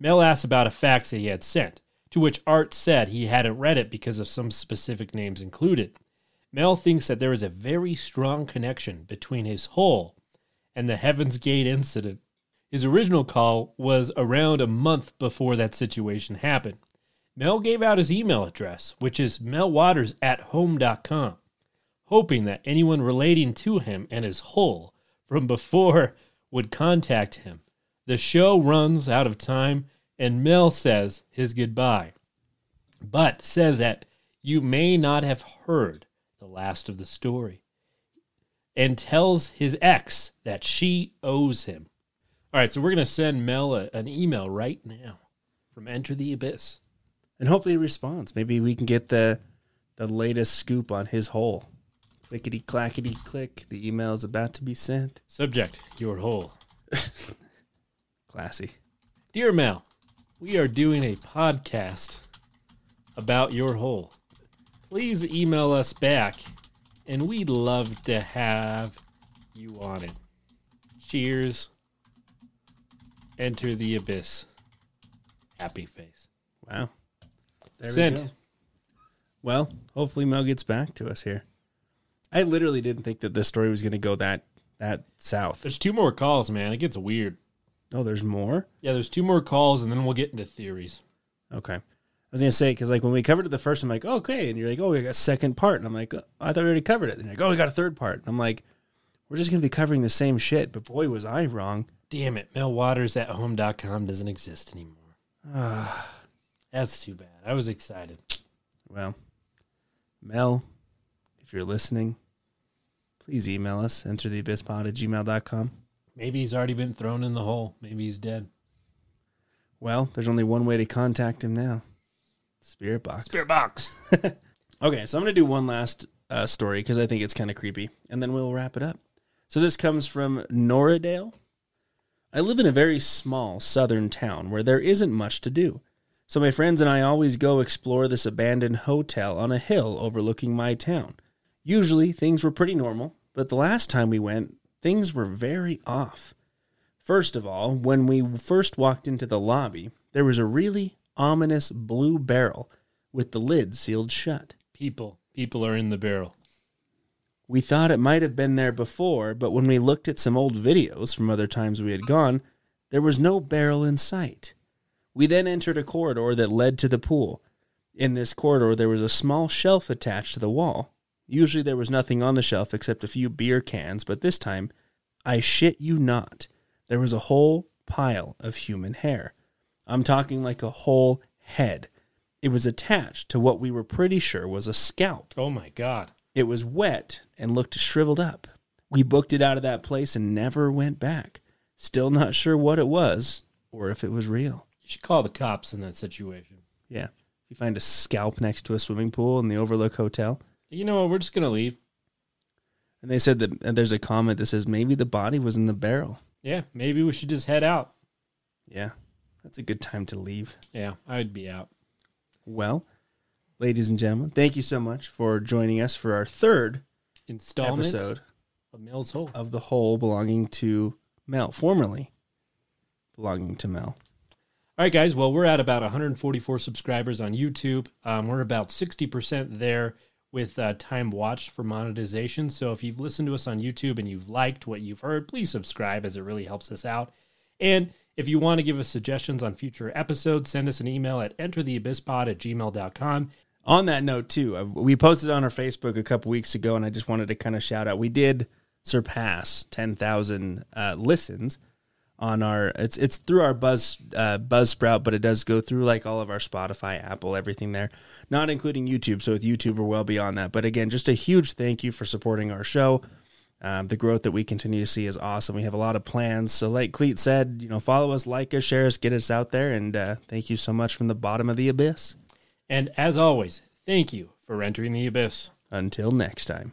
Mel asked about a fax that he had sent, to which Art said he hadn't read it because of some specific names included. Mel thinks that there is a very strong connection between his hole and the Heaven's Gate incident. His original call was around a month before that situation happened. Mel gave out his email address, which is melwaters at home.com, hoping that anyone relating to him and his hole from before would contact him. The show runs out of time, and Mel says his goodbye, but says that you may not have heard the last of the story, and tells his ex that she owes him. All right, so we're going to send Mel a, an email right now from Enter the Abyss. And hopefully he responds. Maybe we can get the the latest scoop on his hole. Clickety clackety click. The email is about to be sent. Subject, your hole. Classy. Dear Mel, we are doing a podcast about your hole. Please email us back, and we'd love to have you on it. Cheers. Enter the abyss. Happy face. Wow. There Sent. we go. Well, hopefully Mel gets back to us here. I literally didn't think that this story was going to go that that south. There's two more calls, man. It gets weird. Oh, there's more. Yeah, there's two more calls, and then we'll get into theories. Okay. I was gonna say because like when we covered it the first, I'm like, okay, and you're like, oh, we got a second part, and I'm like, oh, I thought we already covered it. And you're like, oh, we got a third part. And I'm like, we're just gonna be covering the same shit. But boy, was I wrong. Damn it, Melwaters at home.com doesn't exist anymore. That's too bad. I was excited. Well, Mel, if you're listening, please email us, enter the abysspod at gmail.com. Maybe he's already been thrown in the hole. Maybe he's dead. Well, there's only one way to contact him now Spirit Box. Spirit box. Okay, so I'm going to do one last uh, story because I think it's kind of creepy, and then we'll wrap it up. So this comes from Noradale. I live in a very small southern town where there isn't much to do. So my friends and I always go explore this abandoned hotel on a hill overlooking my town. Usually things were pretty normal, but the last time we went, things were very off. First of all, when we first walked into the lobby, there was a really ominous blue barrel with the lid sealed shut. People. People are in the barrel. We thought it might have been there before, but when we looked at some old videos from other times we had gone, there was no barrel in sight. We then entered a corridor that led to the pool. In this corridor, there was a small shelf attached to the wall. Usually there was nothing on the shelf except a few beer cans, but this time, I shit you not, there was a whole pile of human hair. I'm talking like a whole head. It was attached to what we were pretty sure was a scalp. Oh my god. It was wet and looked shriveled up. We booked it out of that place and never went back. Still not sure what it was or if it was real. You should call the cops in that situation. Yeah. If you find a scalp next to a swimming pool in the Overlook Hotel, You know what? We're just gonna leave. and they said that and there's a comment that says maybe the body was in the barrel. Yeah, maybe we should just head out. Yeah. That's a good time to leave. Yeah, I'd be out. Well, ladies and gentlemen, thank you so much for joining us for our third Installment episode of Mel's Hole. of the whole belonging to Mel, formerly belonging to Mel. All right, guys. Well, we're at about 144 subscribers on YouTube. Um, we're about 60% there with uh, time watched for monetization. So if you've listened to us on YouTube and you've liked what you've heard, please subscribe as it really helps us out. And if you want to give us suggestions on future episodes, send us an email at entertheabysspod at gmail.com. On that note, too, uh, we posted on our Facebook a couple weeks ago, and I just wanted to kind of shout out. We did surpass 10,000 uh, listens on our it's it's through our buzz uh, buzzsprout but it does go through like all of our spotify apple everything there not including youtube so with youtube we're well beyond that but again just a huge thank you for supporting our show um, the growth that we continue to see is awesome. We have a lot of plans. So like cleet said you know follow us like us share us get us out there. And uh, thank you so much from the bottom of the abyss. And as always, thank you for entering the abyss. until next time